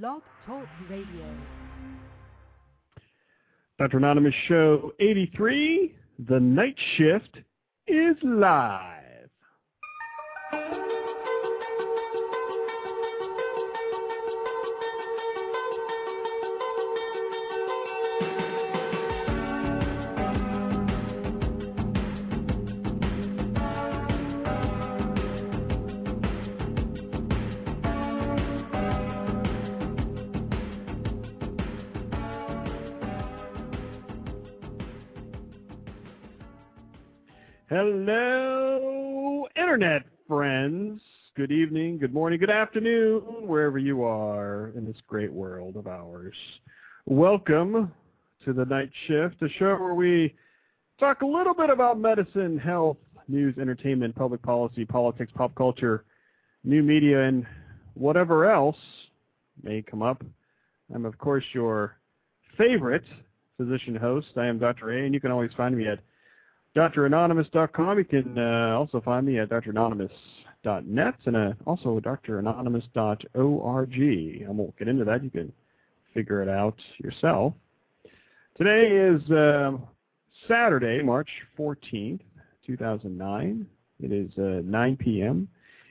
Blog Talk Radio. Dr. Anonymous Show 83, The Night Shift is live. Good evening, good morning, good afternoon, wherever you are in this great world of ours. Welcome to the Night Shift, a show where we talk a little bit about medicine, health, news, entertainment, public policy, politics, pop culture, new media, and whatever else may come up. I'm, of course, your favorite physician host. I am Dr. A, and you can always find me at DrAnonymous.com. You can uh, also find me at dranonymous.net and uh, also dranonymous.org. I won't get into that. You can figure it out yourself. Today is uh, Saturday, March 14th, 2009. It is uh, 9 p.m.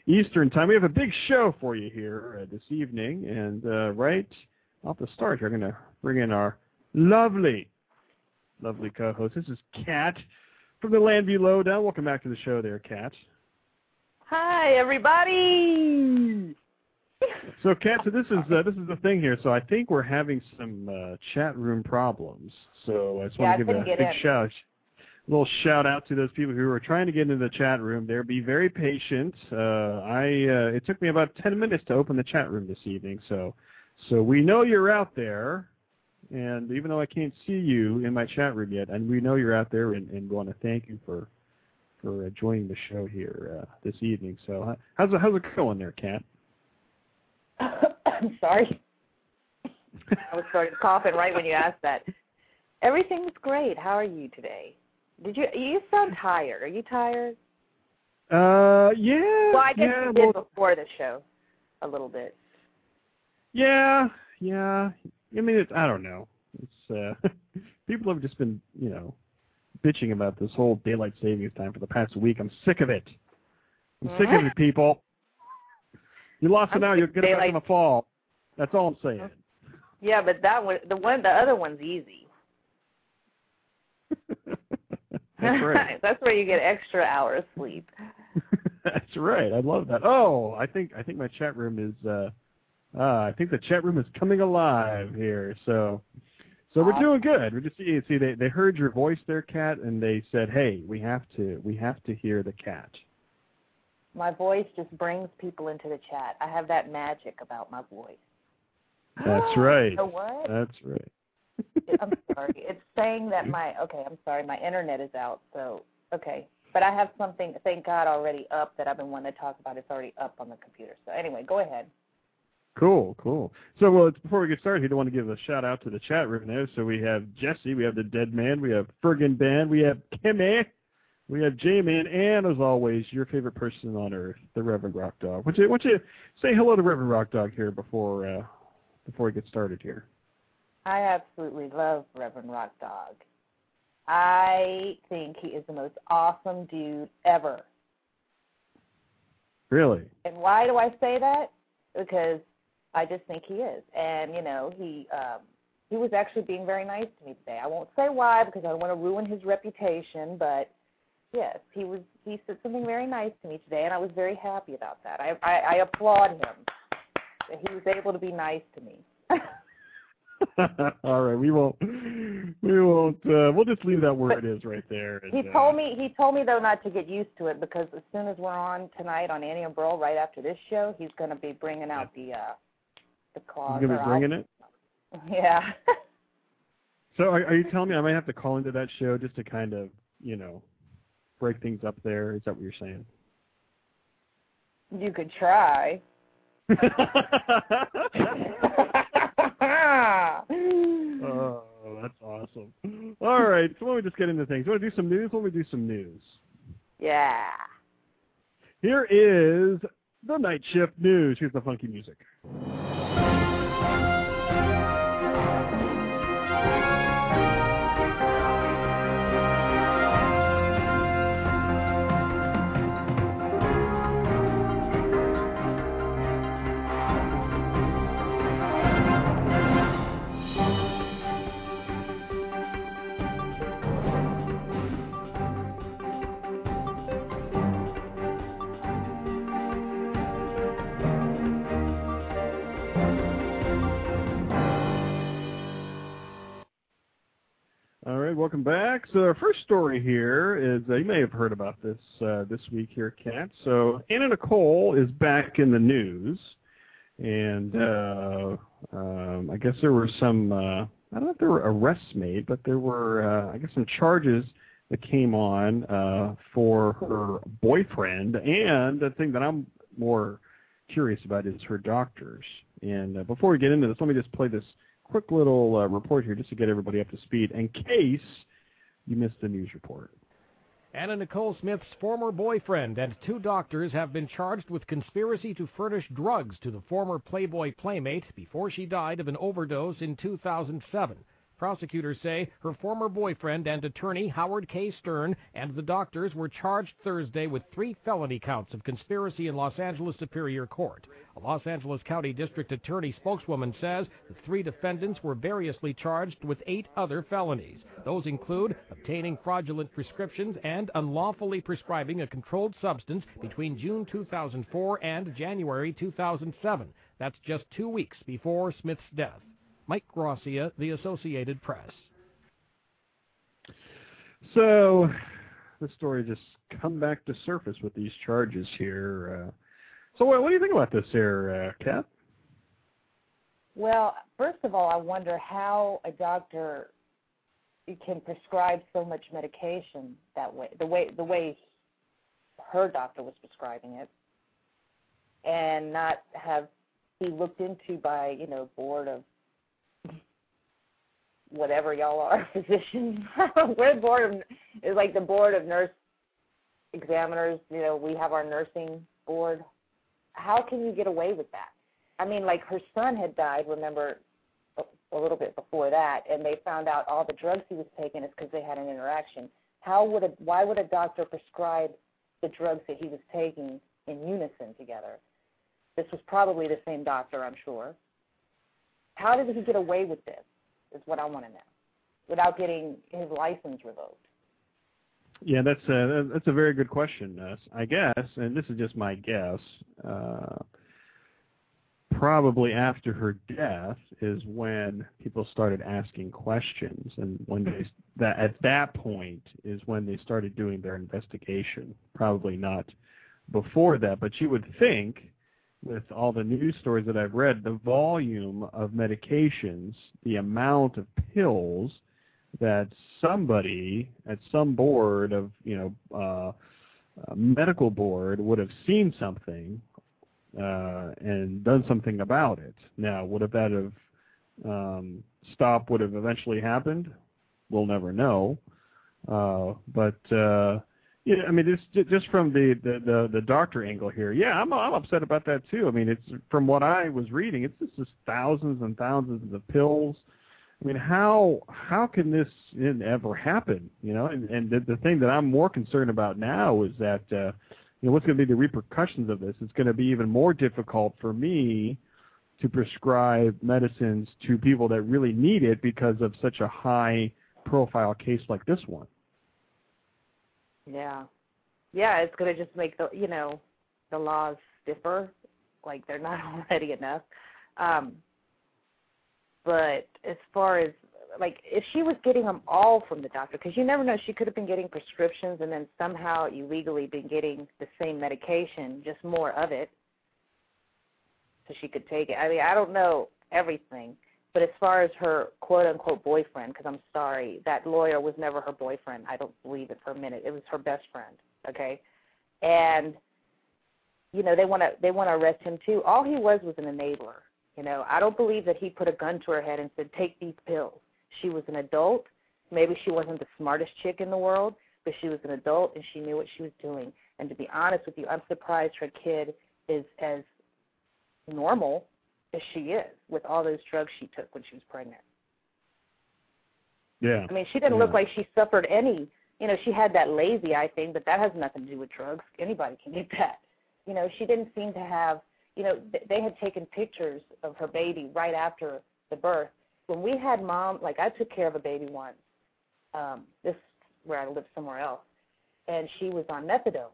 Eastern Time. We have a big show for you here uh, this evening, and uh, right off the start, we're going to bring in our lovely, lovely co-host. This is Kat from the Landview Lowdown. Welcome back to the show there, Kat. Hi, everybody. So, Kat, so this is uh, this is the thing here. So I think we're having some uh, chat room problems. So I just want Yeah, to give a big in. shout, a little shout out to those people who are trying to get into the chat room. There, be very patient. Uh, I uh, it took me about ten minutes to open the chat room this evening. So, so we know you're out there. And even though I can't see you in my chat room yet, and we know you're out there, and, and want to thank you for for uh, joining the show here uh, this evening. So uh, how's it, how's it going there, Kat? I'm sorry. I was starting coughing right when you asked that. Everything's great. How are you today? Did you you sound tired? Are you tired? Uh, yeah. Well, I guess yeah, you did well, before the show, a little bit. yeah, yeah. I mean, it's I don't know. It's uh, people have just been you know bitching about this whole daylight savings time for the past week. I'm sick of it. I'm sick of it, people. You lost I'm an hour, you'll of get it back in the fall. That's all I'm saying. Yeah, but that one, the one, the other one's easy. That's right. That's where you get extra hours sleep. That's right. I love that. Oh, I think I think my chat room is uh uh I think the chat room is coming alive here. So so we're doing good. We're just see see they they heard your voice there, Kat, and they said, "Hey, we have to we have to hear the cat." My voice just brings people into the chat. I have that magic about my voice. That's right. What? That's right. I'm sorry. It's saying that my okay. I'm sorry. My internet is out. So okay, but I have something. Thank God already up that I've been wanting to talk about. It's already up on the computer. So anyway, go ahead. Cool, cool. So, well, before we get started, I want to give a shout out to the chat room there. So we have Jesse, we have the Dead Man, we have Fergan Band, we have Kimmy, we have J-Man, and as always, your favorite person on earth, the Reverend Rock Dog. Don't you, you say hello to Reverend Rock Dog here before uh, before we get started here? I absolutely love Reverend Rock Dog. I think he is the most awesome dude ever. Really? And why do I say that? Because I just think he is. And you know, he um he was actually being very nice to me today. I won't say why because I don't want to ruin his reputation, but yes, he was he said something very nice to me today and I was very happy about that. I I, I applaud him that he was able to be nice to me. All right, we won't. We won't. Uh, we'll just leave that where it is, right there. and, He uh, told me he told me though not to get used to it because as soon as we're on tonight on Annie and Burl right after this show, he's going to be bringing out the uh the claws. He's gonna be bringing it. Yeah. So, are, are you telling me I might have to call into that show just to kind of, you know, break things up there? Is that what you're saying? you could try. oh, that's awesome. All right, so why don't we just get into things? You want to do some news? Why don't we do some news? yeah. Here is the night shift news. Here's the funky music. All right, welcome back. So our first story here is uh, you may have heard about this uh, this week here, Kat. So Anna Nicole is back in the news, and uh, um, I guess there were some uh, I don't know if there were arrests made, but there were uh, I guess some charges that came on uh, for her boyfriend, and the thing that I'm more curious about is her doctors. And before we get into this, let me just play this quick little uh, report here just to get everybody up to speed in case you missed the news report. Anna Nicole Smith's former boyfriend and two doctors have been charged with conspiracy to furnish drugs to the former Playboy playmate before she died of an overdose in 2007. Prosecutors say her former boyfriend and attorney Howard K. Stern and the doctors were charged Thursday with three felony counts of conspiracy in Los Angeles Superior Court. A Los Angeles County District Attorney spokeswoman says the three defendants were variously charged with eight other felonies. Those include obtaining fraudulent prescriptions and unlawfully prescribing a controlled substance between June 2004 and January 2007. That's just two weeks before Smith's death. Mike Gracia, The Associated Press. So, the story just come back to surface with these charges here. Uh, so, what, what, do you think about this here, uh, Kat? Well, first of all, I wonder how a doctor can prescribe so much medication that way. The way the way her doctor was prescribing it, and not have be looked into by you know board of whatever y'all are, physicians. We're board of is like the board of nurse examiners. You know, we have our nursing board. How can you get away with that? I mean, like her son had died. Remember, a little bit before that, and they found out all the drugs he was taking is because they had an interaction. How would a why would a doctor prescribe the drugs that he was taking in unison together? This was probably the same doctor, I'm sure. How did he get away with this? Is what I want to know, without getting his license revoked. Yeah, that's a that's a very good question. I guess, and this is just my guess. Uh, probably after her death is when people started asking questions, and when they that at that point is when they started doing their investigation. Probably not before that, but you would think with all the news stories that I've read, the volume of medications, the amount of pills that somebody at some board of, you know, uh, medical board would have seen something uh, and done something about it. Now, would have that have um, stop would have eventually happened? We'll never know. Uh, but uh, yeah, I mean, just just from the, the the the doctor angle here, yeah, I'm I'm upset about that too. I mean, it's from what I was reading, it's just, just thousands and thousands of pills. I mean, how how can this ever happen? You know, and and the, the thing that I'm more concerned about now is that uh, you know what's going to be the repercussions of this. It's going to be even more difficult for me to prescribe medicines to people that really need it because of such a high profile case like this one. Yeah. Yeah, it's going to just make the, you know, the laws stiffer, like they're not already enough. Um, but as far as like if she was getting them all from the doctor because you never know she could have been getting prescriptions and then somehow illegally been getting the same medication just more of it so she could take it i mean i don't know everything but as far as her quote unquote boyfriend, because I'm sorry, that lawyer was never her boyfriend. I don't believe it for a minute. It was her best friend. Okay, and you know they want to they want to arrest him too. All he was was an enabler. You know, I don't believe that he put a gun to her head and said, "Take these pills." She was an adult. Maybe she wasn't the smartest chick in the world, but she was an adult and she knew what she was doing. And to be honest with you, I'm surprised her kid is as normal as she is with all those drugs she took when she was pregnant. Yeah. I mean, she didn't yeah. look like she suffered any. You know, she had that lazy eye thing, but that has nothing to do with drugs. Anybody can get that. You know, she didn't seem to have. You know, th- they had taken pictures of her baby right after the birth. When we had mom, like I took care of a baby once. Um, this where I lived somewhere else, and she was on methadone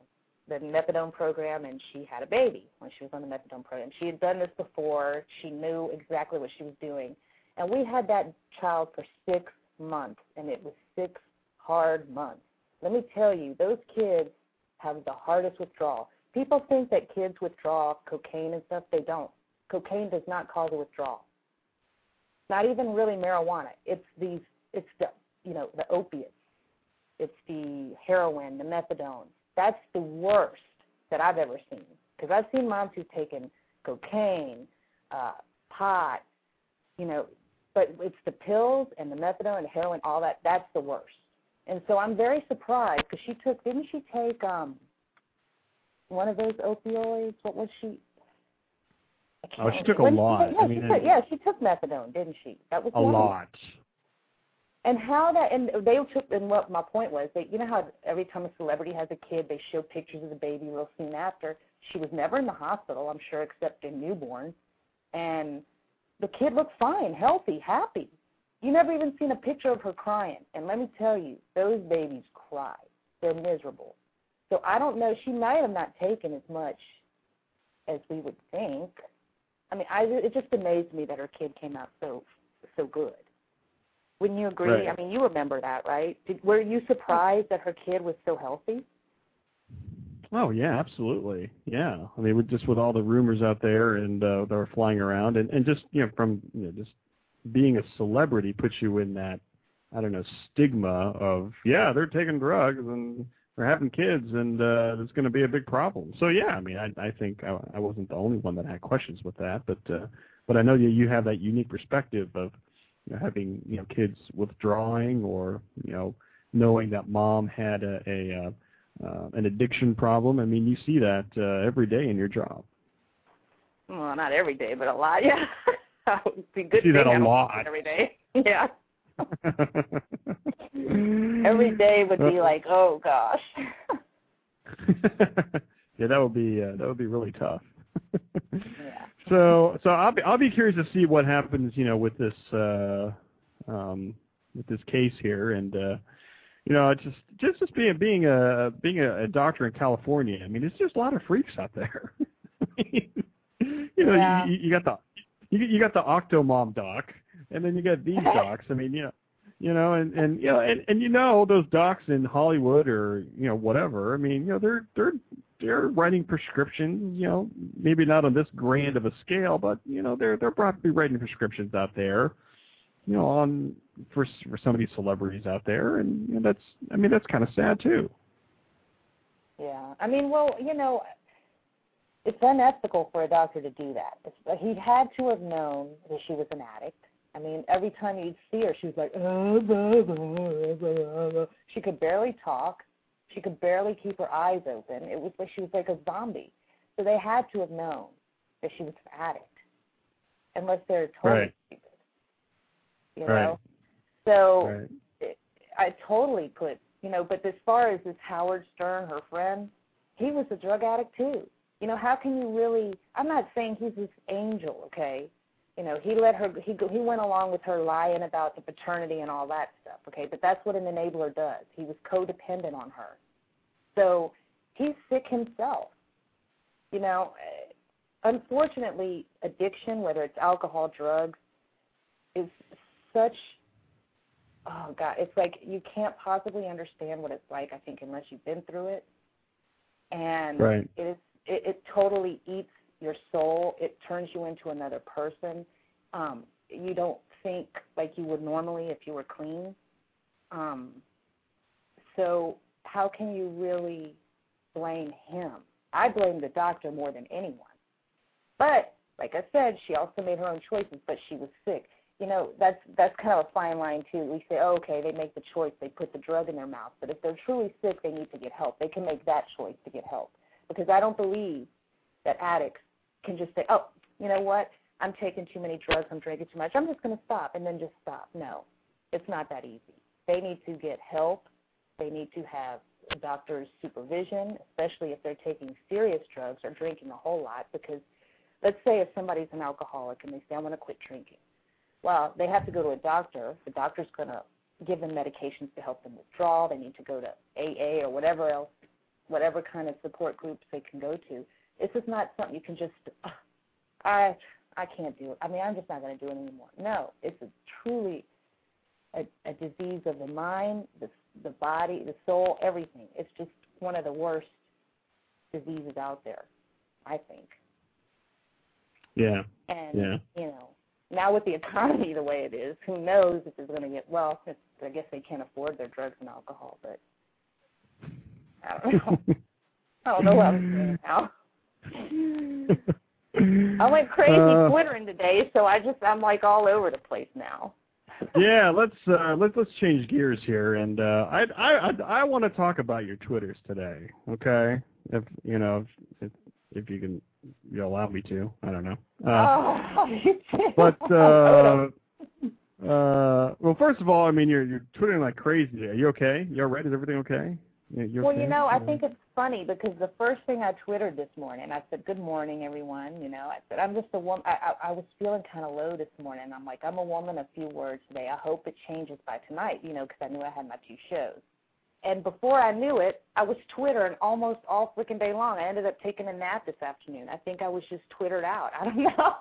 the methadone program and she had a baby when she was on the methadone program. She had done this before. She knew exactly what she was doing. And we had that child for six months and it was six hard months. Let me tell you, those kids have the hardest withdrawal. People think that kids withdraw cocaine and stuff. They don't. Cocaine does not cause a withdrawal. Not even really marijuana. It's these. It's the you know the opiates. It's the heroin, the methadone. That's the worst that I've ever seen. Because I've seen moms who've taken cocaine, uh, pot, you know, but it's the pills and the methadone and heroin, all that. That's the worst. And so I'm very surprised because she took. Didn't she take um one of those opioids? What was she? Oh, she took a lot. yeah, I mean, she took, yeah, she took methadone, didn't she? That was a lot. And how that and they took and what my point was that you know how every time a celebrity has a kid they show pictures of the baby real soon after. She was never in the hospital, I'm sure, except in newborn. And the kid looked fine, healthy, happy. You never even seen a picture of her crying. And let me tell you, those babies cry. They're miserable. So I don't know. She might have not taken as much as we would think. I mean, I it just amazed me that her kid came out so so good. Wouldn't you agree? Right. I mean, you remember that, right? Did, were you surprised that her kid was so healthy? Oh yeah, absolutely. Yeah, I mean, with, just with all the rumors out there and uh, that were flying around, and and just you know from you know just being a celebrity puts you in that I don't know stigma of yeah they're taking drugs and they're having kids and uh, there's going to be a big problem. So yeah, I mean, I I think I, I wasn't the only one that had questions with that, but uh, but I know you you have that unique perspective of having you know kids withdrawing or you know knowing that mom had a, a uh, uh, an addiction problem. I mean, you see that uh, every day in your job. Well, not every day, but a lot. Yeah, would be good. good See that a lot. every day. Yeah, every day would be like, oh gosh. yeah, that would be uh, that would be really tough. Yeah. So so I'll be I'll be curious to see what happens, you know, with this uh, um, with this case here, and uh, you know, it's just just just being being a being a, a doctor in California. I mean, it's just a lot of freaks out there. you know, Yeah. you, you got the you, you got the Octomom doc, and then you got these docs. I mean, you know, you know, and and you know, and and you know those docs in Hollywood or you know whatever. I mean, you know, they're they're they're writing prescriptions. You know, maybe not on this grand of a scale, but you know, they're they're probably writing prescriptions out there. You know, on for for some of these celebrities out there, and you know, that's I mean that's kind of sad too. Yeah, I mean, well, you know, it's unethical for a doctor to do that. It's, he had to have known that she was an addict. I mean, every time you'd see her, she was like, "Uh, blah, blah, blah, blah." she could barely talk. She could barely keep her eyes open. It was like she was like a zombie. So they had to have known that she was an addict, unless they're totally Right. stupid. You Right. know. So Right. it, I totally put, you know, but as far as this Howard Stern, her friend, he was a drug addict too. You know, how can you really? I'm not saying he's this angel, okay? You know, he let her. He go- he went along with her lying about the paternity and all that stuff, okay? But that's what an enabler does. He was codependent on her, so he's sick himself. You know, unfortunately, addiction, whether it's alcohol, drugs, is such oh god it's like you can't possibly understand what it's like i think unless you've been through it and Right. it is it, it totally eats your soul it turns you into another person um you don't think like you would normally if you were clean um so how can you really blame him i blame the doctor more than anyone but like i said she also made her own choices but she was sick you know that's that's kind of a fine line too. We say, oh, okay, they make the choice, they put the drug in their mouth, but if they're truly sick, they need to get help. They can make that choice to get help because I don't believe that addicts can just say, oh, you know what, I'm taking too many drugs, I'm drinking too much, I'm just going to stop and then just stop. No, it's not that easy. They need to get help. They need to have a doctor's supervision, especially if they're taking serious drugs or drinking a whole lot. Because let's say if somebody's an alcoholic and they say, I want to quit drinking well, they have to go to a doctor. The doctor's going to give them medications to help them withdraw. They need to go to AA or whatever else, whatever kind of support groups they can go to. This is not something you can just, "Ugh, I, I can't do it. I mean, I'm just not going to do it anymore. No, it's a truly a, a disease of the mind, the the body, the soul, everything. It's just one of the worst diseases out there, I think. Yeah. And Yeah. you know, now with the economy the way it is, who knows if it's going to get well? It's, I guess they can't afford their drugs and alcohol, but I don't know. I don't know what I'm saying now. I went crazy Uh, twittering today, so I just I'm like all over the place now. Yeah, let's uh, let's let's change gears here, and uh, I I I, I want to talk about your twitters today. Okay, if you know if if you can you allow me to, I don't know. Uh, oh, but uh, uh, well, first of all, I mean you're you're twittering like crazy. Are you okay? You all right? Is everything okay? Well, you know, I Uh, think it's funny because the first thing I twittered this morning, I said, "Good morning, everyone." You know, I said, "I'm just a woman." I, I, I was feeling kind of low this morning. I'm like, "I'm a woman, a few words today. I hope it changes by tonight." You know, because I knew I had my two shows. And before I knew it, I was twittering almost all freaking day long. I ended up taking a nap this afternoon. I think I was just twittered out. I don't know.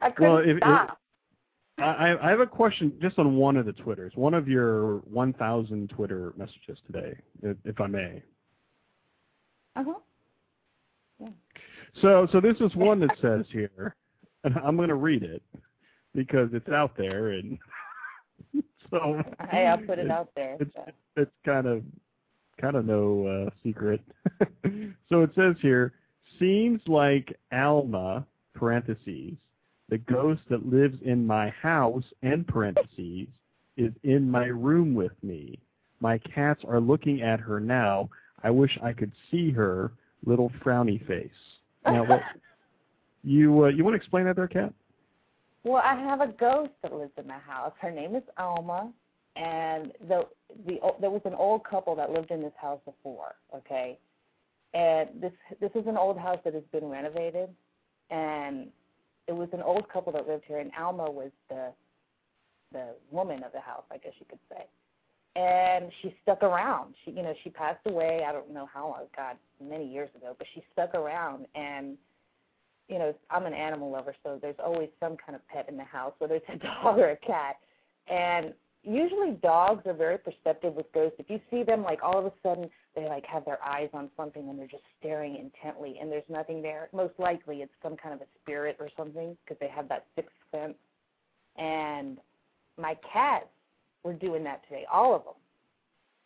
I couldn't Well, if- stop. I, I have a question just on one of the Twitters, one of your 1,000 Twitter messages today, if, if I may. uh huh. Yeah. So, so this is one that says here, and I'm going to read it because it's out there, and so Hey, I'll put it out there. It's so. it's kind of kind of no uh, secret. so it says here, seems like Alma parentheses the ghost that lives in my house end parentheses is in my room with me. My cats are looking at her now. I wish I could see her little frowny face. Now, what you uh, you want to explain that there, Kat? Well, I have a ghost that lives in my house. Her name is Alma, and the the there was an old couple that lived in this house before. Okay, and this this is an old house that has been renovated, and it was an old couple that lived here, and Alma was the the woman of the house, I guess you could say. And she stuck around. She, you know, she passed away. I don't know how long. God, many years ago. But she stuck around, and you know, I'm an animal lover, so there's always some kind of pet in the house, whether it's a dog or a cat. And usually dogs are very perceptive with ghosts. If you see them, like all of a sudden they like have their eyes on something and they're just staring intently, and there's nothing there. Most likely it's some kind of a spirit or something because they have that sixth sense. And my cats were doing that today, all of them.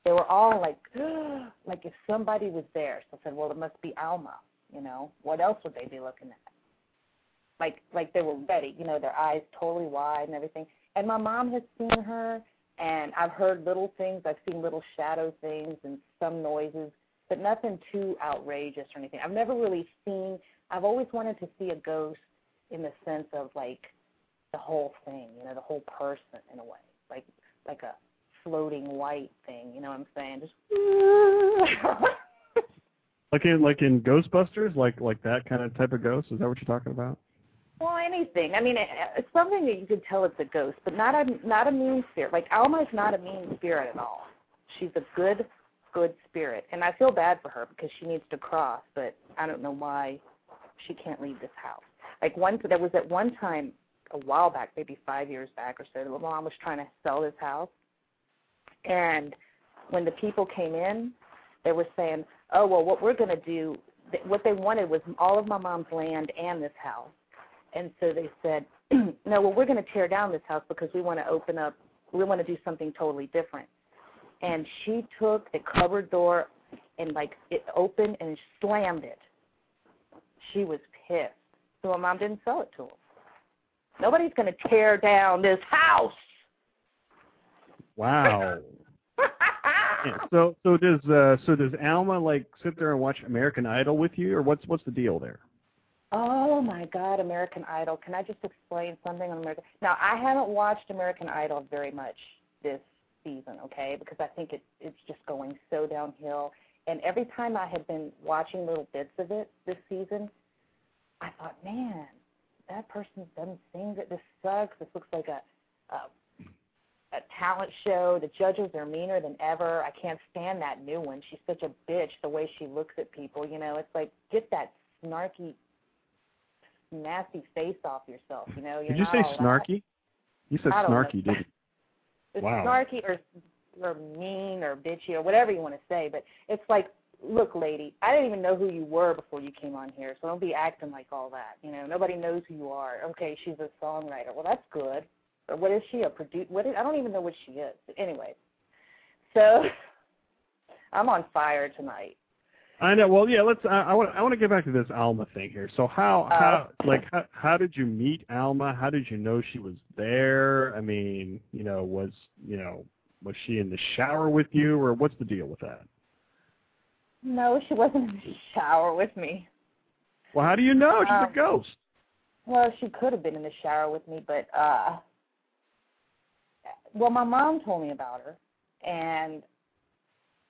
They were all like, like if somebody was there. So I said, well, it must be Alma. You know, what else would they be looking at? Like, like they were ready. You know, their eyes totally wide and everything. And my mom has seen her, and I've heard little things. I've seen little shadow things and some noises, but nothing too outrageous or anything. I've never really seen. I've always wanted to see a ghost in the sense of like the whole thing. You know, the whole person in a way, like like a floating white thing. You know what I'm saying? Just. Like in like in Ghostbusters, like like that kind of type of ghost. Is that what you're talking about? Well, anything. I mean, it's something that you could tell it's a ghost, but not a not a mean spirit. Like Alma is not a mean spirit at all. She's a good, good spirit, and I feel bad for her because she needs to cross, but I don't know why she can't leave this house. Like one, there was at one time a while back, maybe five years back or so, the mom was trying to sell this house, and when the people came in, they were saying, "Oh well, what we're going to do." What they wanted was all of my mom's land and this house and so they said, no, well, we're going to tear down this house because we want to open up, we want to do something totally different. And she took the cupboard door and like it opened and slammed it. She was pissed. So my mom didn't sell it to him. Nobody's going to tear down this house. Wow. Yeah, so so does uh, so does Alma like sit there and watch American Idol with you, or what's what's the deal there? Oh my God, American Idol. Can I just explain something on American? Now, I haven't watched American Idol very much this season, okay? Because I think it it's just going so downhill. And every time I had been watching little bits of it this season, I thought, man, that person doesn't sing. That this sucks. This looks like a, a a talent show. The judges are meaner than ever. I can't stand that new one. She's such a bitch. The way she looks at people, you know, it's like get that snarky nasty face off yourself. You know, you're Did you not say all that. snarky? You said I know. snarky, didn't you? It's Wow. snarky or or mean or bitchy or whatever you want to say, but it's like, look, lady, I didn't even know who you were before you came on here, so don't be acting like all that. You know, nobody knows who you are. Okay, she's a songwriter. Well, that's good. Or what is she? A produce? What is? I don't even know what she is. But anyway, so I'm on fire tonight. I know. Well, yeah. Let's. I, want. I want to get back to this Alma thing here. So how, Oh. how, like, how, how did you meet Alma? How did you know she was there? I mean, you know, was you know, was she in the shower with you, or what's the deal with that? No, she wasn't in the shower with me. Well, how do you know she's Um, a ghost? Well, she could have been in the shower with me, but uh well, my mom told me about her and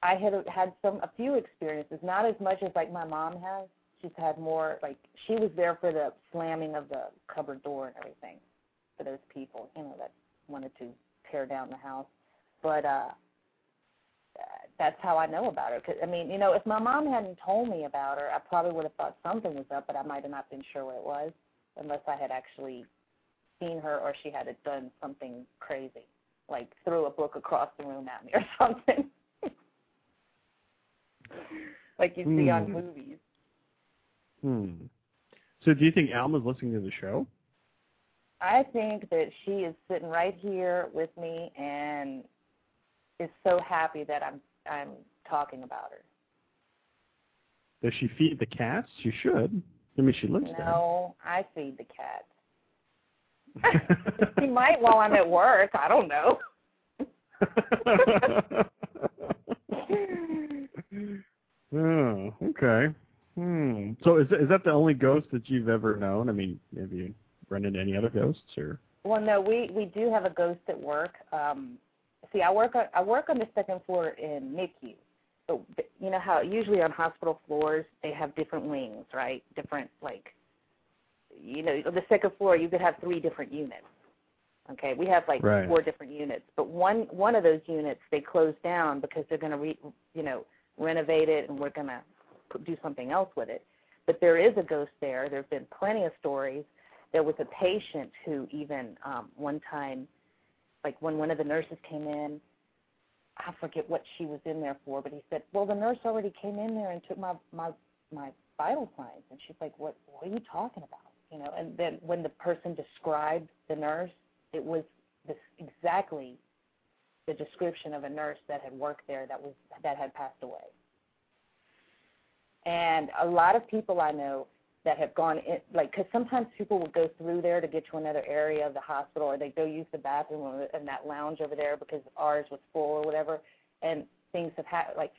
I had had some a few experiences, not as much as like my mom has. She's had more like she was there for the slamming of the cupboard door and everything for those people, you know, that wanted to tear down the house. But uh that's how I know about her. Cause, I mean, you know, if my mom hadn't told me about her, I probably would have thought something was up, but I might have not been sure what it was unless I had actually seen her or she had done something crazy, like threw a book across the room at me or something, like you see on Hmm. movies. Hmm. So do you think Alma's listening to the show? I think that she is sitting right here with me and is so happy that I'm I'm talking about her. Does she feed the cats? She should. I mean, she lives No, I feed the cats. there. She might while I'm at work. I don't know. oh, okay. Hmm. So is is that the only ghost that you've ever known? I mean, have you run into any other ghosts or? Well, no, we we do have a ghost at work. Um, see, I work on I work on the second floor in NICU. But you know how usually on hospital floors they have different wings, right? Different like, you know, on the second floor you could have three different units. Okay, we have like Right. four different units, but one one of those units they closed down because they're going to re, you know renovate it and we're going to do something else with it. But there is a ghost there. There've been plenty of stories there was a patient who even um one time like when one of the nurses came in i forget what she was in there for but he said well the nurse already came in there and took my my my vital signs and she's like what what are you talking about you know and then when the person described the nurse it was this exactly the description of a nurse that had worked there that was that had passed away and a lot of people i know that have gone in, like, because sometimes people will go through there to get to another area of the hospital, or they go use the bathroom in that lounge over there because ours was full or whatever, and things have had like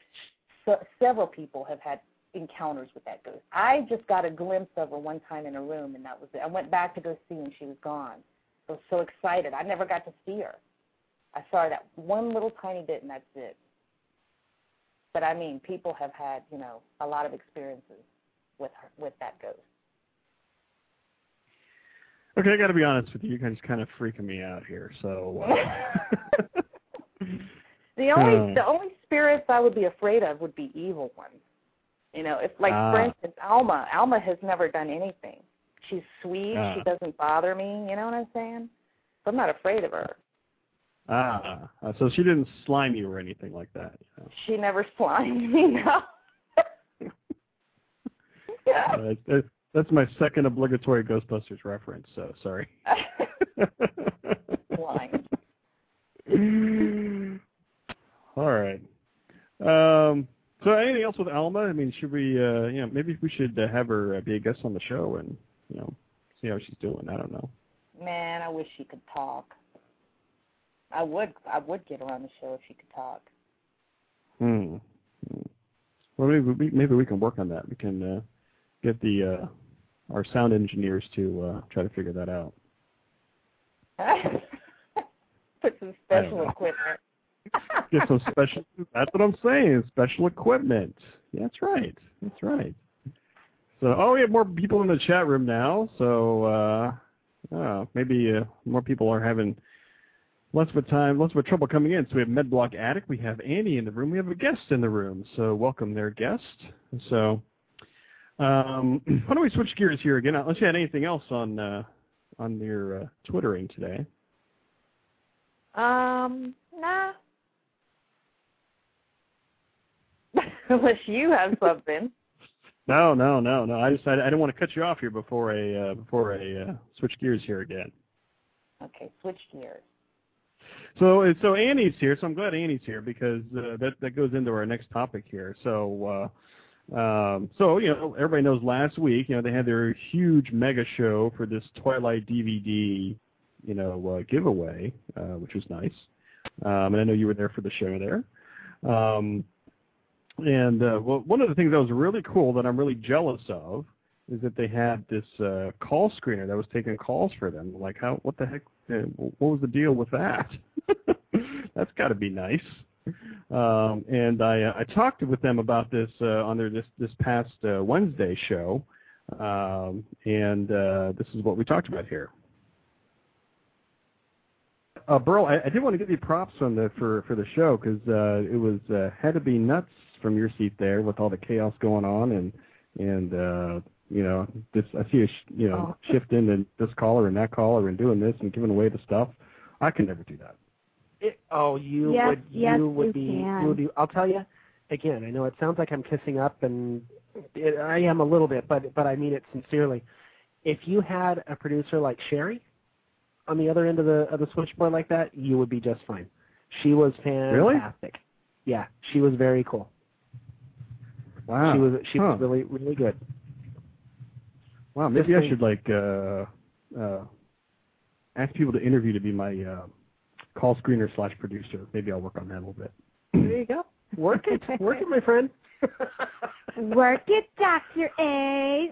so, several people have had encounters with that ghost. I just got a glimpse of her one time in a room, and that was it. I went back to go see, and she was gone. I was so excited. I never got to see her. I saw that one little tiny bit, and that's it. But I mean, people have had, you know, a lot of experiences with her, with that ghost. Okay, I got to be honest with you. You guys kind of freaking me out here. So. Uh, The only Hmm. the only spirits I would be afraid of would be evil ones. You know, if like Ah. for instance, Alma. Alma has never done anything. She's sweet. Ah. She doesn't bother me. You know what I'm saying? So I'm not afraid of her. Ah, uh, so she didn't slime you or anything like that. You know? She never slimed me. No. Uh, that's my second obligatory Ghostbusters reference. So sorry. All right. Um, so anything else with Alma? I mean, should we, uh, you know, maybe we should uh, have her uh, be a guest on the show and, you know, see how she's doing. I don't know. Man, I wish she could talk. I would I would get her on the show if she could talk. Hmm. Well, maybe we, maybe we can work on that. We can uh, get the uh, our sound engineers to uh, try to figure that out. Put some special equipment. Get some special. That's what I'm saying. Special equipment. Yeah, that's right. That's right. So, oh, we have more people in the chat room now. So, uh, oh, maybe uh, more people are having less of a time, less of a trouble coming in. So we have MedBlock Attic. We have Annie in the room. We have a guest in the room. So welcome there, guest. So, um, why don't we switch gears here again? Unless you had anything else on uh, on your uh, twittering today. Um, nah. Unless you have something. No, no, no, no. I just I, I didn't want to cut you off here before I uh, before I uh, switch gears here again. Okay, switch gears. So so Annie's here, so I'm glad Annie's here because uh, that that goes into our next topic here. So uh, um, so you know everybody knows last week you know they had their huge mega show for this Twilight DVD you know uh, giveaway, uh, which was nice. Um, and I know you were there for the show there. Um, and uh, well, one of the things that was really cool that I'm really jealous of is that they had this uh, call screener that was taking calls for them. Like, how? What the heck? What was the deal with that? That's got to be nice. Um, and I, uh, I talked with them about this uh, on their this this past uh, Wednesday show, um, and uh, this is what we talked about here. Uh, Burl, I, I did want to give you props on the for for the show because it was had to be nuts from your seat there with all the chaos going on and and you know this I see a sh- you know Oh. shifting and this caller and that caller and doing this and giving away the stuff. I can never do that. It, oh, you Yes, would yes, you would you be can. you would be. I'll tell you again. I know it sounds like I'm kissing up, and it, I am a little bit, but but I mean it sincerely. If you had a producer like Sherry on the other end of the of the switchboard like that, you would be just fine. She was fantastic. Yeah, she was very cool. Wow. She was she Huh. was really really good. Wow, maybe Just I should like uh, uh, ask people to interview to be my uh, call screener slash producer. Maybe I'll work on that a little bit. There you go. Work it, work it, my friend. Work it, Dr. A.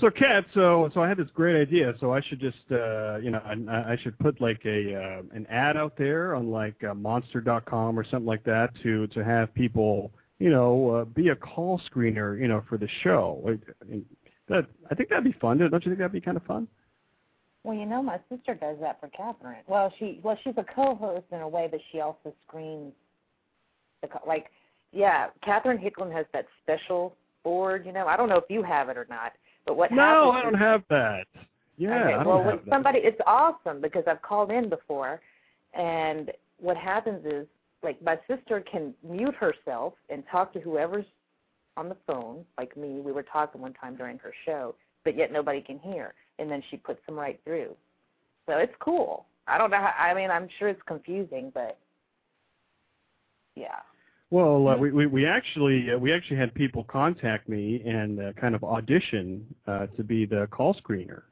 So, Kat, so so I had this great idea. So I should just, uh, you know, I, I should put like a uh, an ad out there on like uh, Monster.com or something like that to to have people, you know, uh, be a call screener, you know, for the show. Like, That I think that'd be fun. Don't you think that'd be kind of fun? Well, you know, my sister does that for Catherine. Well, she well she's a co-host in a way, but she also screens the co- like. Yeah, Catherine Hicklin has that special board. You know, I don't know if you have it or not, but what No, happens I don't have that. Yeah, okay, I don't well, have that. somebody, it's awesome because I've called in before, and what happens is, like, my sister can mute herself and talk to whoever's on the phone, like me. We were talking one time during her show, but yet nobody can hear, and then she puts them right through. So it's cool. I don't know. How, I mean, I'm sure it's confusing, but yeah. Well, uh, we, we we actually uh, we actually had people contact me and uh, kind of audition uh, to be the call screener.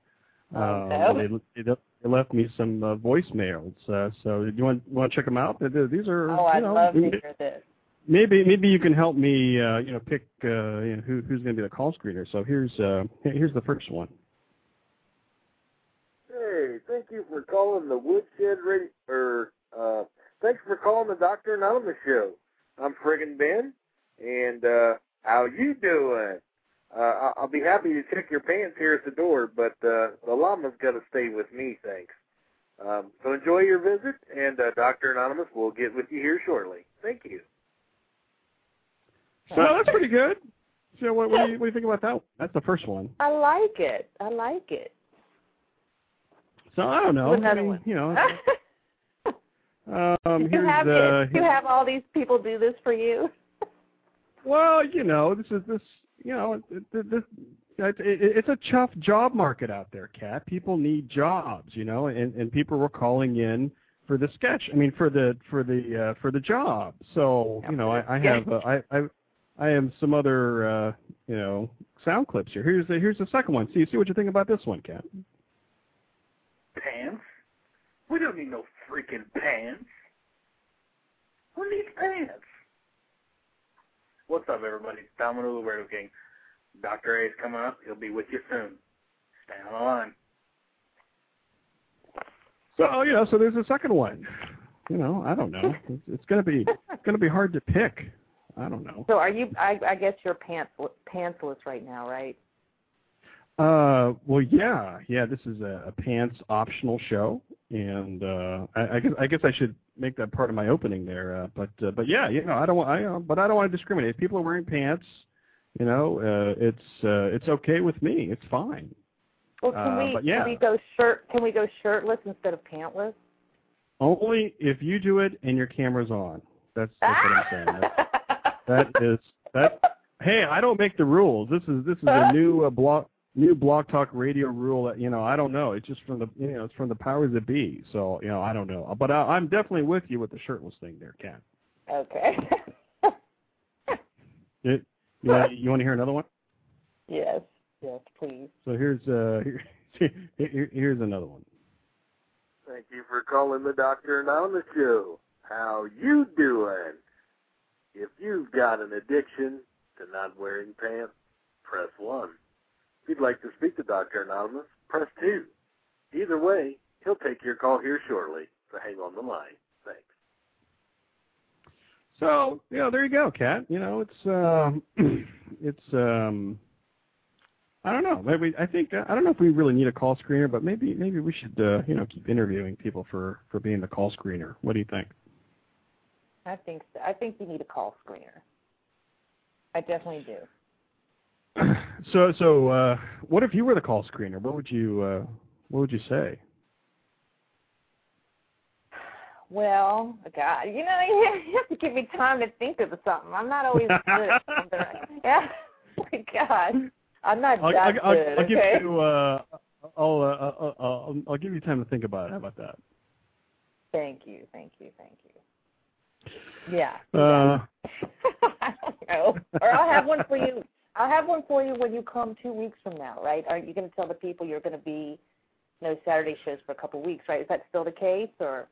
Um, Okay. they, they they left me some uh, voicemails. Uh, so do you want want to check them out? These are Oh, you I'd know, love to maybe, hear this. maybe maybe you can help me uh, you know pick uh, you know, who who's going to be the call screener. So here's uh, here's the first one. Hey, thank you for calling the Woodshed Radio, or, uh, thanks for calling the Dr. Anonymous Show. I'm friggin' Ben, and, uh, how you doing? Uh, I- I'll be happy to check your pants here at the door, but, uh, the llama's gotta stay with me, thanks. Um, so enjoy your visit, and, uh, Dr. Anonymous will get with you here shortly. Thank you. So that's pretty good. So what, what, do you, what do you think about that? That's the first one. I like it. I like it. So I don't know. Another I mean, one. you know. Um, you here's have uh, you have all these people do this for you. Well, you know, this is this, you know, it- it- this. It, it, it's a tough job market out there, Kat. People need jobs, you know, and and people were calling in for the sketch. I mean, for the for the uh, for the job. So you know, I, I have uh, I I I have some other uh, you know sound clips here. Here's the here's the second one. See see what you think about this one, Kat. Pants? We don't need no freaking pants. Who needs pants? What's up, everybody? It's Domino the Radio King. Dr. A is coming up. He'll be with you soon. Stay on the line. So you know, so there's a second one. You know, I don't know. It's, it's gonna be it's gonna be hard to pick. I don't know. So are you? I, I guess you're pants pantsless right now, right? Uh, well, yeah, yeah. This is a, a pants optional show, and uh, I, I guess I guess I should make that part of my opening there. Uh, but uh, but yeah, you know, I don't want I uh, but I don't want to discriminate. If people are wearing pants, you know, uh, it's uh, it's okay with me. It's fine. Well, can Uh, we but yeah. can we go shirt? Can we go shirtless instead of pantless? Only if you do it and your camera's on. That's, that's what I'm saying. That, that is that. Hey, I don't make the rules. This is this is a new uh, blog new Blog talk radio rule. That, you know, I don't know. It's just from the you know it's from the powers that be. So you know, I don't know. But I, I'm definitely with you with the shirtless thing there, Ken. okay. It, you want you want to hear another one? yes. Yes, please. So here's uh here, here, here's another one. Thank you for calling the Doctor Anonymous Show. How you doing? If you've got an addiction to not wearing pants, press 1. If you'd like to speak to Dr. Anonymous, press 2. Either way, he'll take your call here shortly, so hang on the line. Thanks. So you know, there you go, Kat. You know, it's um, it's um, I don't know. Maybe I think I don't know if we really need a call screener, but maybe maybe we should uh, you know keep interviewing people for for being the call screener. What do you think? I think so. I think you need a call screener. I definitely do. So so uh, what if you were the call screener? What would you uh, what would you say? Well, God, you know, you have to give me time to think of something. I'm not always good. at something. yeah. My God, I'm not I'll, that I'll, good. I'll, I'll give you uh, I'll, uh, I'll, I'll I'll give you time to think about it. How about that? Thank you, thank you, thank you. Yeah. Uh, I don't know. Or I'll have one for you. I'll have one for you when you come two weeks from now, right? Aren't you going to tell the people you're going to be, know, Saturday shows for a couple of weeks, right? Is that still the case, or?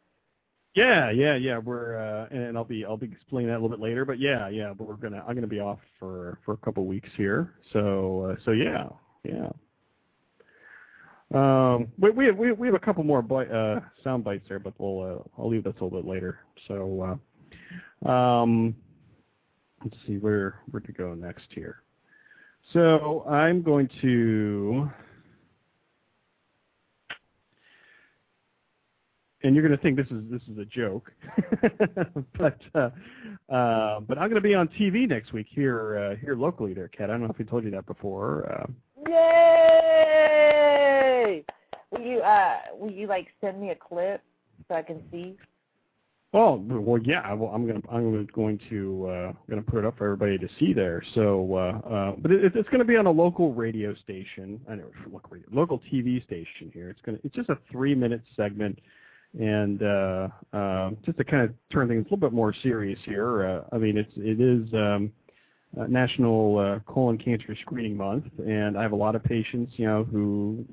Yeah, yeah, yeah. We're uh, and I'll be I'll be explaining that a little bit later. But yeah, yeah. But we're gonna I'm gonna be off for for a couple of weeks here. So uh, so yeah, yeah. Um, we we have, we have a couple more uh, sound bites there, but we'll uh, I'll leave that a little bit later. So uh, um, let's see where where to go next here. So I'm going to. and you're going to think this is this is a joke, but uh, uh, but I'm going to be on TV next week here uh, here locally there, Kat. I don't know if we told you that before. Uh, Yay! Will you uh will you like send me a clip so I can see? Well, well, yeah. Well, I'm going to I'm going to uh, going to put it up for everybody to see there. So, uh, uh, but it, it's going to be on a local radio station. I know local local TV station here. It's going to it's just a three minute segment. and uh, uh, just to kind of turn things a little bit more serious here, uh, I mean, it's it is um, uh, National uh, Colon Cancer Screening Month, and I have a lot of patients, you know, who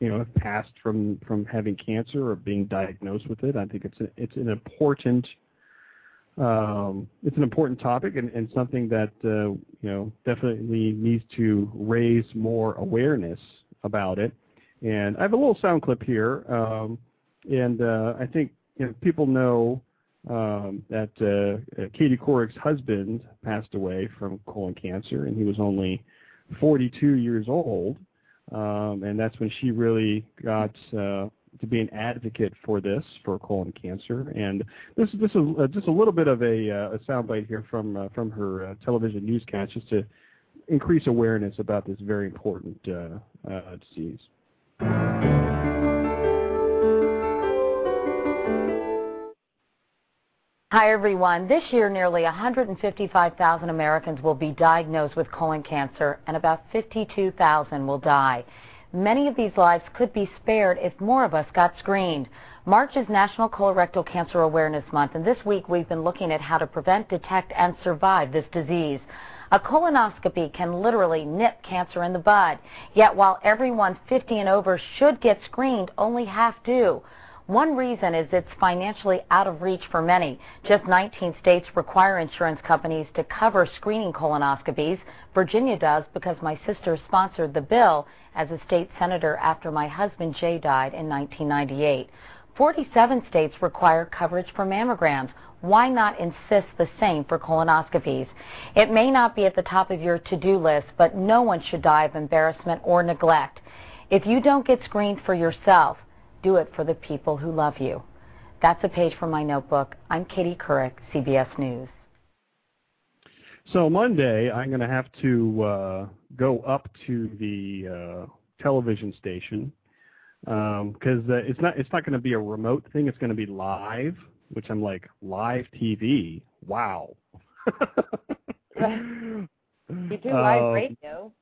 you know have passed from from having cancer or being diagnosed with it. I think it's a, it's an important um, it's an important topic and, and something that uh, you know definitely needs to raise more awareness about it. And I have a little sound clip here. Um, and uh, I think you know, people know um, that uh, Katie Couric's husband passed away from colon cancer, and he was only 42 years old. Um, and that's when she really got uh, to be an advocate for this, for colon cancer. And this, this is uh, just a little bit of a, uh, a soundbite here from uh, from her uh, television newscast, just to increase awareness about this very important uh, uh, disease. Hi, everyone. This year, nearly 155,000 Americans will be diagnosed with colon cancer, and about 52,000 will die. Many of these lives could be spared if more of us got screened. March is National Colorectal Cancer Awareness Month, and this week we've been looking at how to prevent, detect, and survive this disease. A colonoscopy can literally nip cancer in the bud. Yet while everyone 50 and over should get screened, only half do. One reason is it's financially out of reach for many. Just 19 states require insurance companies to cover screening colonoscopies. Virginia does because my sister sponsored the bill as a state senator after my husband Jay died in 1998. 47 states require coverage for mammograms. Why not insist the same for colonoscopies? It may not be at the top of your to-do list, but no one should die of embarrassment or neglect. If you don't get screened for yourself, do it for the people who love you. That's a page from my notebook. I'm Katie Couric, CBS News. So Monday, I'm going to have to uh, go up to the uh, television station because uh, it's not it's not going to be a remote thing. It's going to be live, which I'm like live TV. Wow. You do live Um, radio.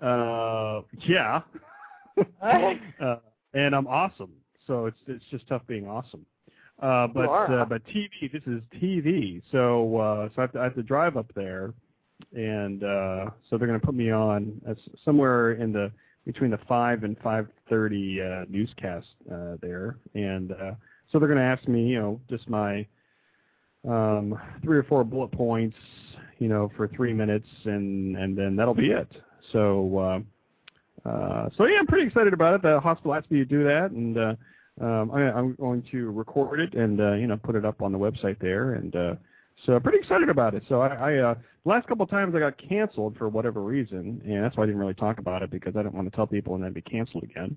Uh, yeah. uh, and I'm awesome. So it's it's just tough being awesome. Uh, but uh, but TV, this is TV. So uh, so I have, to, I have to drive up there, and uh, so they're going to put me on as somewhere in the between the five and five thirty uh, newscast uh, there, and uh, so they're going to ask me, you know, just my um, three or four bullet points, you know, for three minutes, and and then that'll be it. So, uh, uh, so yeah, I'm pretty excited about it. The hospital asked me to do that, and uh, um, I, I'm going to record it and uh, you know put it up on the website there, and uh, so I'm pretty excited about it. So I, I uh, last couple of times I got canceled for whatever reason, and that's why I didn't really talk about it because I didn't want to tell people and then be canceled again.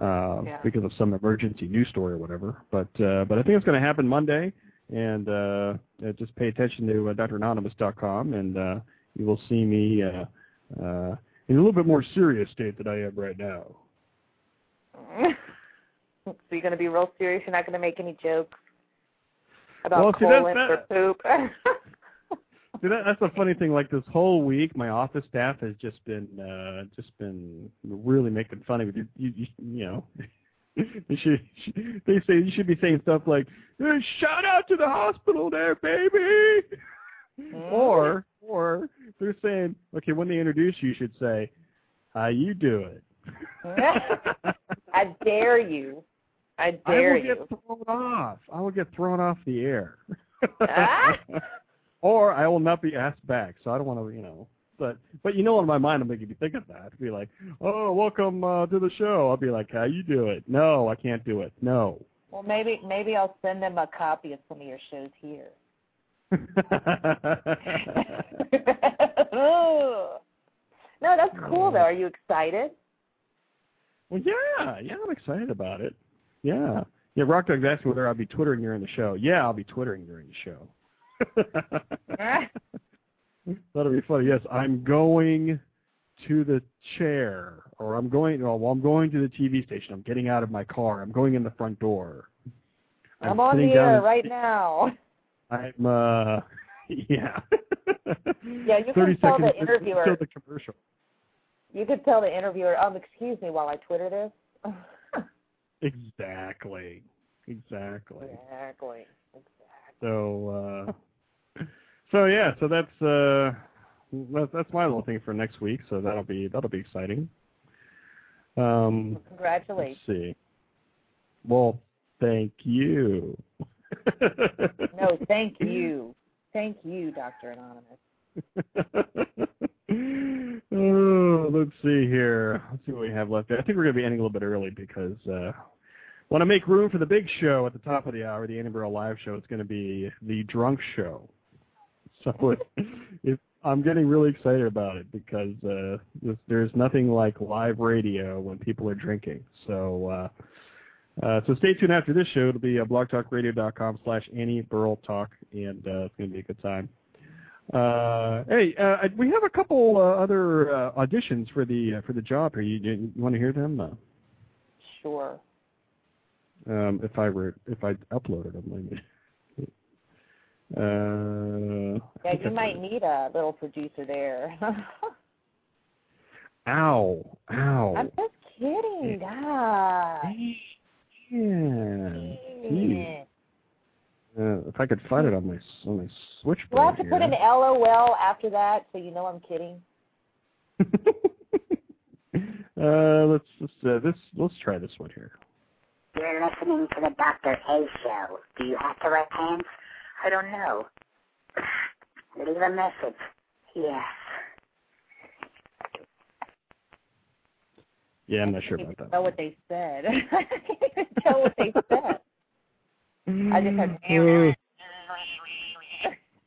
Uh, Yeah. because of some emergency news story or whatever, but uh, but I think it's going to happen Monday, and uh, uh, just pay attention to uh, dranonymous.com, and uh, you will see me uh, uh, in a little bit more serious state than I am right now. so you're going to be real serious. You're not going to make any jokes about Well, see, colon not- or poop. See, that, that's the funny thing. Like this whole week, my office staff has just been uh, just been really making fun of you. You, you, you know, they should they say you should be saying stuff like "Shout out to the hospital there, baby," or or they're saying, okay, when they introduce you, you should say, "How you do it. I dare you. I dare. I will you. get thrown off. I will get thrown off the air. Ah? or I will not be asked back. So I don't want to, you know. But but you know, in my mind, I'm making you think of that. Be like, oh, welcome uh, to the show. I'll be like, how you do it? No, I can't do it. No. Well, maybe maybe I'll send them a copy of some of your shows here. no, that's cool though. Are you excited? well, yeah, yeah, I'm excited about it. Yeah, yeah. Rock Dog's asking whether I'll be twittering during the show. Yeah, I'll be twittering during the show. That'll be funny. Yes, I'm going to the chair, or I'm going. Oh, well, I'm going to the TV station. I'm getting out of my car. I'm going in the front door. I'm, on the air right now. I'm. uh Yeah. Yeah, you can tell the interviewer- the commercial. You could tell the interviewer, um, excuse me while I Twitter this. Exactly. Exactly. exactly. Exactly. So. uh So yeah. So that's uh that's that's my little thing for next week. So that'll be that'll be exciting. Um. Let's Congratulations. see. Well, thank you. No, thank you. Thank you, Dr. Anonymous. oh, let's see here. Let's see what we have left. I think we're going to be ending a little bit early because uh, want to make room for the big show at the top of the hour, the Annabelle Live show. It's going to be the drunk show. So it, it, I'm getting really excited about it because uh, there's, there's nothing like live radio when people are drinking. So. Uh, uh, so stay tuned after this show. It'll be uh, blogtalkradio.com slash Annie Burl Talk, and uh, it's going to be a good time. Uh, hey, uh, we have a couple uh, other uh, auditions for the uh, for the job here. You, you want to hear them? Uh, Sure. um, if I were if I uploaded them, maybe. Uh, Yeah, you might need a little producer there. Ow! Ow! I'm just kidding. God. Yeah. Gee. Uh, if I could find it on my on my switchboard We'll have to here. put an LOL after that so you know I'm kidding. uh, let's let's uh, this let's try this one here. You're listening to the Dr. A show. Do you have to wear pants? I don't know. Leave a message. Yes. Yeah, I'm not sure about that. know what they said. I can't even tell what they said. I just heard. Uh,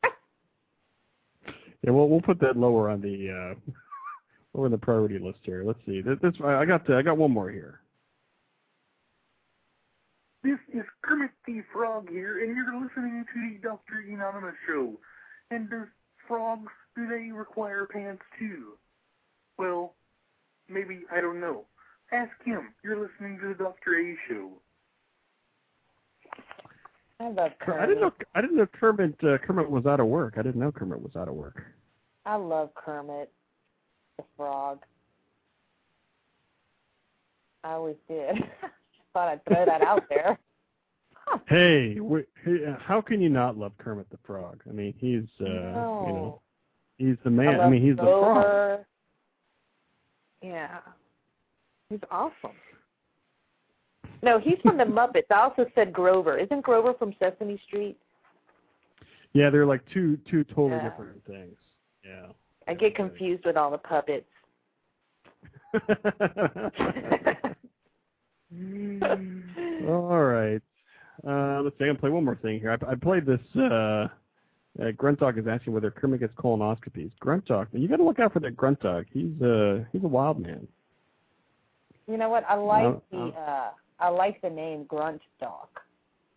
yeah, well, we'll put that lower on the uh, lower on the priority list here. Let's see. This, this I got uh, I got one more here. This is Kermit the Frog here, and you're listening to the Dr. Anonymous show. And does frogs, do they require pants too? Well, maybe I don't know. Ask him. You're listening to the Dr. A show. I love Kermit. I didn't know. I didn't know Kermit. Uh, Kermit was out of work. I didn't know Kermit was out of work. I love Kermit the Frog. I always did. Thought I'd throw that out there. Hey, hey, uh, how can you not love Kermit the Frog? I mean, he's uh, no. you know, he's the man. I, I, mean, he's the frog. Yeah. He's awesome. No, he's from the Muppets. I also said Grover. Isn't Grover from Sesame Street? Yeah, they're like two two totally Yeah. different things. Yeah. I get confused with all the puppets. All right. Uh, let's see. I'm gonna play one more thing here. I, I played this. Uh, uh, Grunt Dog is asking whether Kermit gets colonoscopies. Grunt Dog, you got to look out for that Grunt Dog. He's uh he's a wild man. You know what? I like No, the um, uh I like the name Grunt Dog.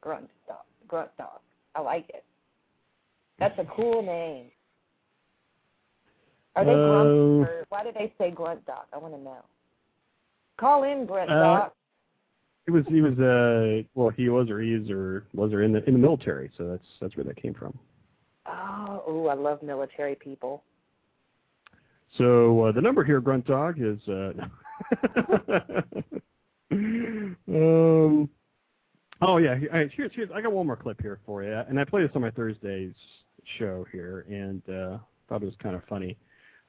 Grunt Dog. Grunt Dog. I like it. That's a cool name. Are they Uh, grunt or why do they say Grunt Dog? I want to know. Call in Grunt Uh, Dog. He was he was uh well he was or he is or was or in the in the military, so that's that's where that came from. Oh, ooh, I love military people. So uh, the number here, Grunt Dog, is uh, um. Oh yeah, right, here's here's I got one more clip here for you, and I played this on my Thursday's show here, and uh, thought it was kind of funny.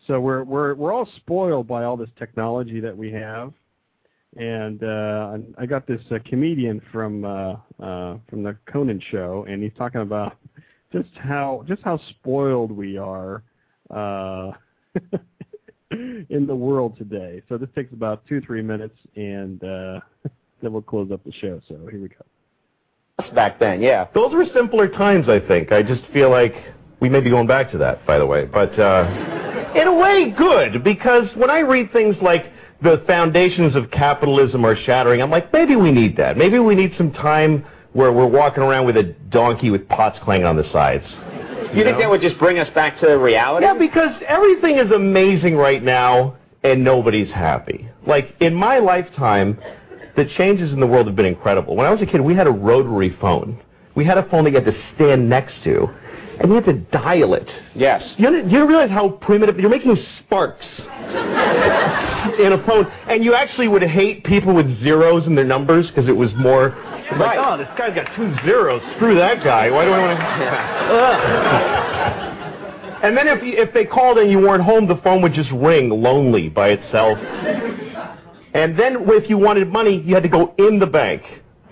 So we're we're we're all spoiled by all this technology that we have, and uh, I got this uh, comedian from uh, uh, from the Conan show, and he's talking about just how just how spoiled we are uh, in the world today. So this takes about two three minutes, and uh, then we'll close up the show. So here we go. back then, yeah. Those were simpler times, I think. I just feel like we may be going back to that, by the way. But uh, in a way, good, because when I read things like the foundations of capitalism are shattering, I'm like, maybe we need that. Maybe we need some time where we're walking around with a donkey with pots clanging on the sides. You think that would just bring us back to reality? Yeah, because everything is amazing right now and nobody's happy. Like in my lifetime, the changes in the world have been incredible. When I was a kid, we had a rotary phone. We had a phone that you had to stand next to, and you had to dial it. Yes. You, you realize how primitive? You're making sparks in a phone, and you actually would hate people with zeros in their numbers because it was more. Like, Right. oh, this guy's got two zeros. Screw that guy. Why do I want to? And then if if they called and you weren't home, the phone would just ring lonely by itself. And then if you wanted money, you had to go in the bank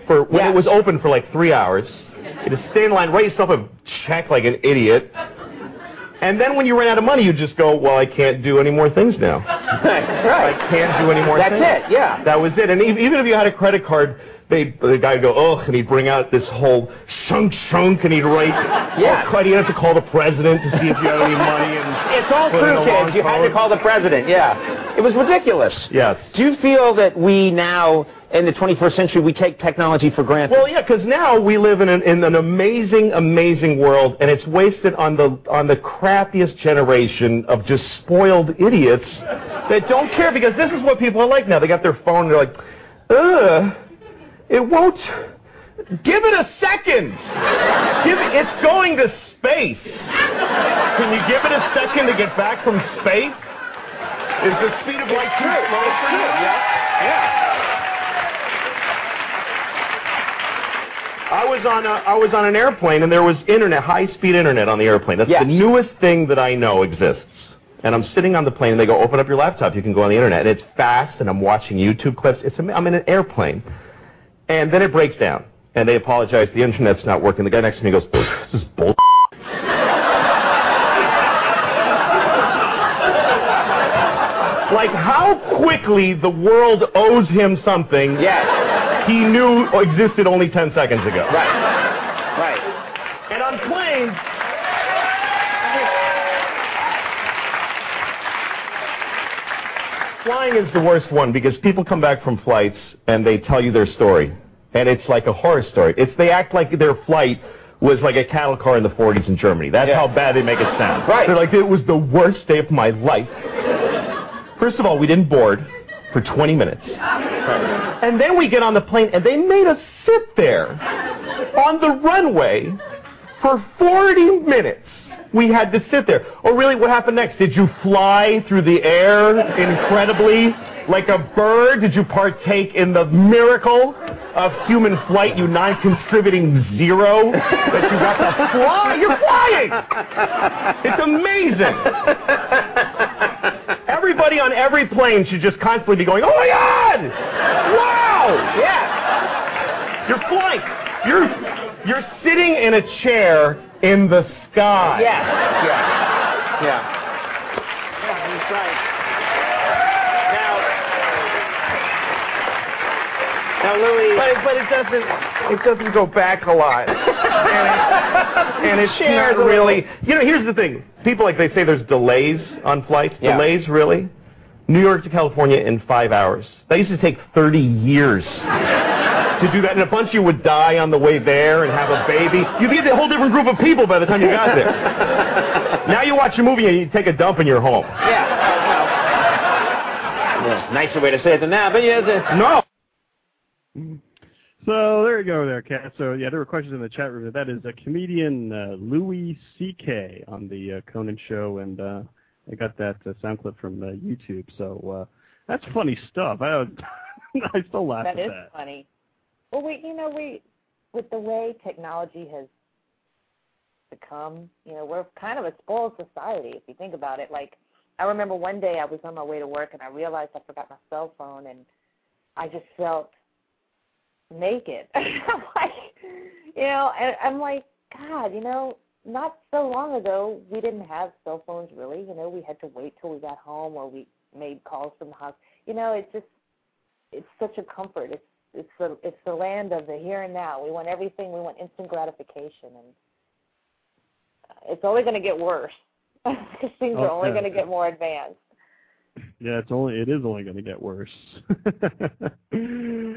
for when Yeah. it was open for like three hours. You had to stay in line, write yourself a check like an idiot. And then when you ran out of money, you just go, well, I can't do any more things now. right. I can't do any more That's things. it, yeah. That was it. And even if you had a credit card, they, the guy would go, oh, ugh, and he'd bring out this whole shunk shunk, and he'd write, Yeah. oh, crud, you have to call the president to see if you have any money. And It's all true, kids. You had to call the president. Yeah. It was ridiculous. Yes. Do you feel that we now, in the 21st century, we take technology for granted? Well, yeah, because now we live in an, in an amazing, amazing world, and it's wasted on the on the crappiest generation of just spoiled idiots that don't care. Because this is what people are like now. They got their phone, and they're like, ugh, it won't. Give it a second. Give it, it's going to space. Can you give it a second to get back from space? Is the speed of light too slow for you? Yeah. Yeah. I was on a, I was on an airplane and there was internet, high speed internet on the airplane. That's Yes. the newest thing that I know exists. And I'm sitting on the plane and they go, open up your laptop, you can go on the internet. And it's fast and I'm watching YouTube clips. It's I'm in an airplane. And then it breaks down. And they apologize, the internet's not working. The guy next to me goes, this is bull. like how quickly the world owes him something Yes. he knew existed only 10 seconds ago. Right. Right. And on planes, flying is the worst one because people come back from flights and they tell you their story. And it's like a horror story. It's they act like their flight was like a cattle car in the 40s in Germany. That's Yeah. how bad they make it sound. Right. They're like, it was the worst day of my life. First of all, we didn't board. for 20 minutes. And then we get on the plane, and they made us sit there on the runway for 40 minutes. We had to sit there. Oh, really? What happened next? Did you fly through the air incredibly like a bird? Did you partake in the miracle of human flight, you non-contributing zero, that you got to fly? You're flying! It's amazing. Everybody on every plane should just constantly be going, oh my God! Wow! Yeah. You're flying. You're you're sitting in a chair in the sky. Yeah. Yeah. Yeah. That's right. Now, now, Louis. But, but it doesn't it doesn't go back a lot. and, it, and it's Shares not really. You know, here's the thing. People like they say there's delays on flights. Yeah. Delays really. New York to California in five hours. That used to take 30 years to do that, and a bunch of you would die on the way there and have a baby. You'd be a whole different group of people by the time you got there. now you watch a movie and you take a dump in you're home. Yeah. Well, yeah, nicer way to say it than that, but yeah. The, No. So there you go, there, Kat. So yeah, there were questions in the chat room. That is a comedian uh, Louis C.K. on the uh, Conan show, and uh, I got that uh, sound clip from uh, YouTube. So uh, that's funny stuff. I I still laugh That at is that. funny. Well, we, you know, we, with the way technology has become, you know, we're kind of a spoiled society if you think about it. Like, I remember one day I was on my way to work and I realized I forgot my cell phone and I just felt naked. I'm like, you know, and I'm like, God, you know, not so long ago we didn't have cell phones really. You know, we had to wait till we got home or we made calls from the house. You know, it's just it's such a comfort. It's it's the it's the land of the here and now. We want everything. We want instant gratification, and it's only going to get worse because things are only Okay. going to get more advanced. Yeah, it's only it is only going to get worse.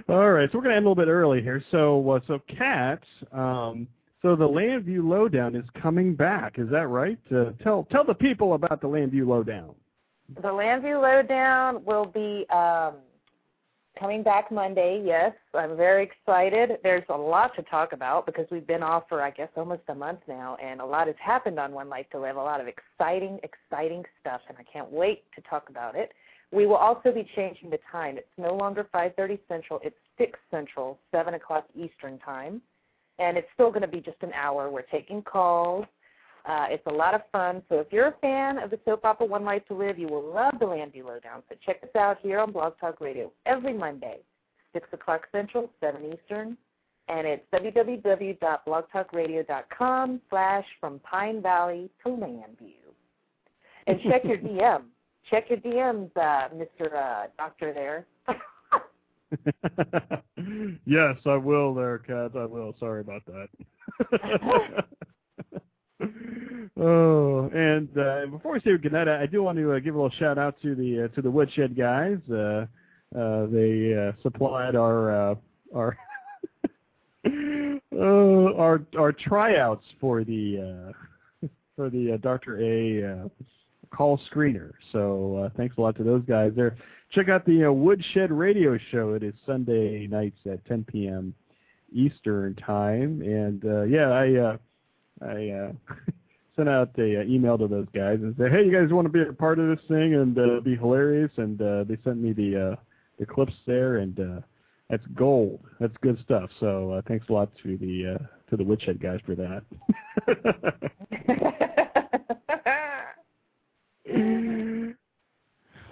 All right, so we're going to end a little bit early here. So, uh, so Kat, um, so the Llanview Lowdown is coming back. Is that right? Uh, tell tell the people about the Llanview Lowdown. The Llanview Lowdown will be um, coming back Monday. Yes, I'm very excited. There's a lot to talk about because we've been off for I guess almost a month now, and a lot has happened on One Life to Live. A lot of exciting, exciting stuff, and I can't wait to talk about it. We will also be changing the time. It's no longer 5:30 Central. It's 6 Central, 7 o'clock Eastern time, and it's still going to be just an hour. We're taking calls. Uh, it's a lot of fun. So if you're a fan of the soap opera One Life to Live, you will love the Llanview Lowdown. So check us out here on Blog Talk Radio every Monday, 6 o'clock Central, 7 Eastern. And it's www.blogtalkradio.com slash from Pine Valley to Llanview. And check your DM. Check your DMs, uh, Mr. Uh, Doctor there. yes, I will there, Kat. I will. Sorry about that. oh, and uh, before we say goodnight, I I do want to uh, give a little shout out to the uh, to the Woodshed guys. Uh, uh, they uh, supplied our uh, our uh, our our tryouts for the uh, for the uh, Dr. A uh, call screener. So uh, thanks a lot to those guys there. Check out the uh, Woodshed Radio Show. It is Sunday nights at 10 p.m. Eastern time, and uh, yeah, I uh, I uh, sent out a uh, email to those guys and said, hey, you guys want to be a part of this thing and uh, be hilarious? And uh, they sent me the uh, the clips there, and uh, that's gold. That's good stuff. So uh, thanks a lot to the uh, to the Woodshed guys for that.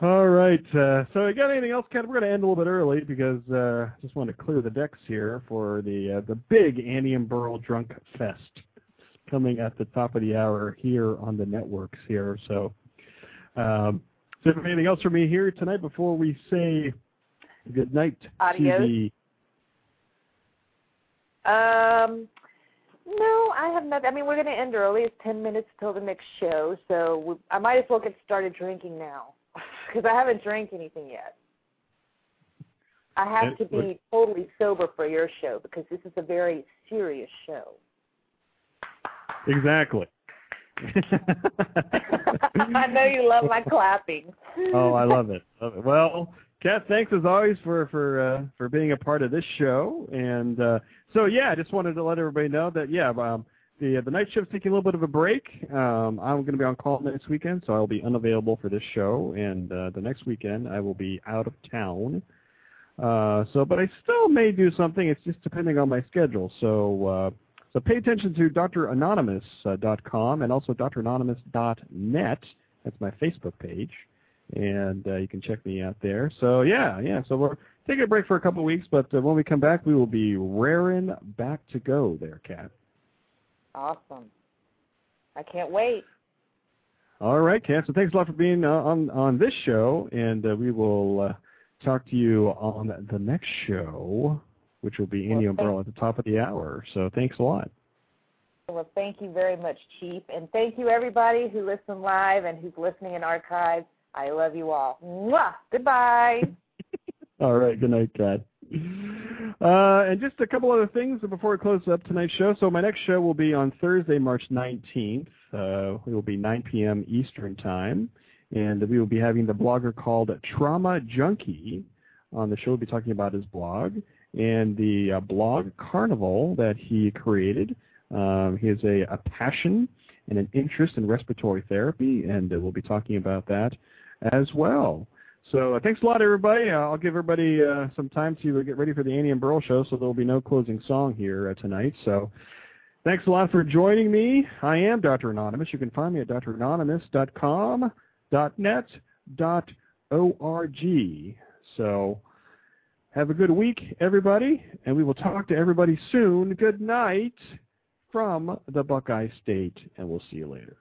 All right. Uh, so, you got anything else, Ken? We're going to end a little bit early because uh, just want to clear the decks here for the uh, the big Annie and Burl Drunk Fest coming at the top of the hour here on the networks here. So, um, so, anything else for me here tonight before we say good night Adios. to the Um, no, I have nothing. I mean, we're going to end early. It's 10 minutes till the next show, so we, I might as well get started drinking now because I haven't drank anything yet. I have to be totally sober for your show because this is a very serious show. Exactly. I know you love my clapping. oh, I love it. Love it. Well, Kat, thanks as always for for uh, for being a part of this show. And uh, so yeah, I just wanted to let everybody know that yeah, um, the the night shift's taking a little bit of a break. Um, I'm going to be on call next weekend, so I'll be unavailable for this show. And uh, the next weekend I will be out of town. Uh, so, but I still may do something. It's just depending on my schedule. So, uh, so pay attention to dranonymous.com and also dranonymous.net. That's my Facebook page and uh, you can check me out there. So yeah, yeah. So we're taking a break for a couple of weeks, but uh, when we come back, we will be raring back to go. There, Kat. Awesome. I can't wait. All right, Kat. So thanks a lot for being uh, on on this show, and uh, we will uh, talk to you on the next show, which will be well, Umbrella at the top of the hour. So thanks a lot. Well, thank you very much, Chief, and thank you everybody who listened live and who's listening in archives. I love you all. Mwah! Goodbye. all right. Good night, Kat. Uh, and just a couple other things before we close up tonight's show. So my next show will be on Thursday, March 19th. Uh, it will be 9 p.m. Eastern Time. And we will be having the blogger called Trauma Junkie on the show. We'll be talking about his blog and the uh, blog carnival that he created. Um, he has a, a passion and an interest in respiratory therapy, and we'll be talking about that as well. So uh, thanks a lot, everybody. Uh, I'll give everybody uh, some time to get ready for the Annie and Burl show, so there will be no closing song here uh, tonight. So thanks a lot for joining me. I am Dr. Anonymous. You can find me at dranonymous.com, .net, .org. So have a good week, everybody, and we will talk to everybody soon. Good night from the Buckeye State, and we'll see you later.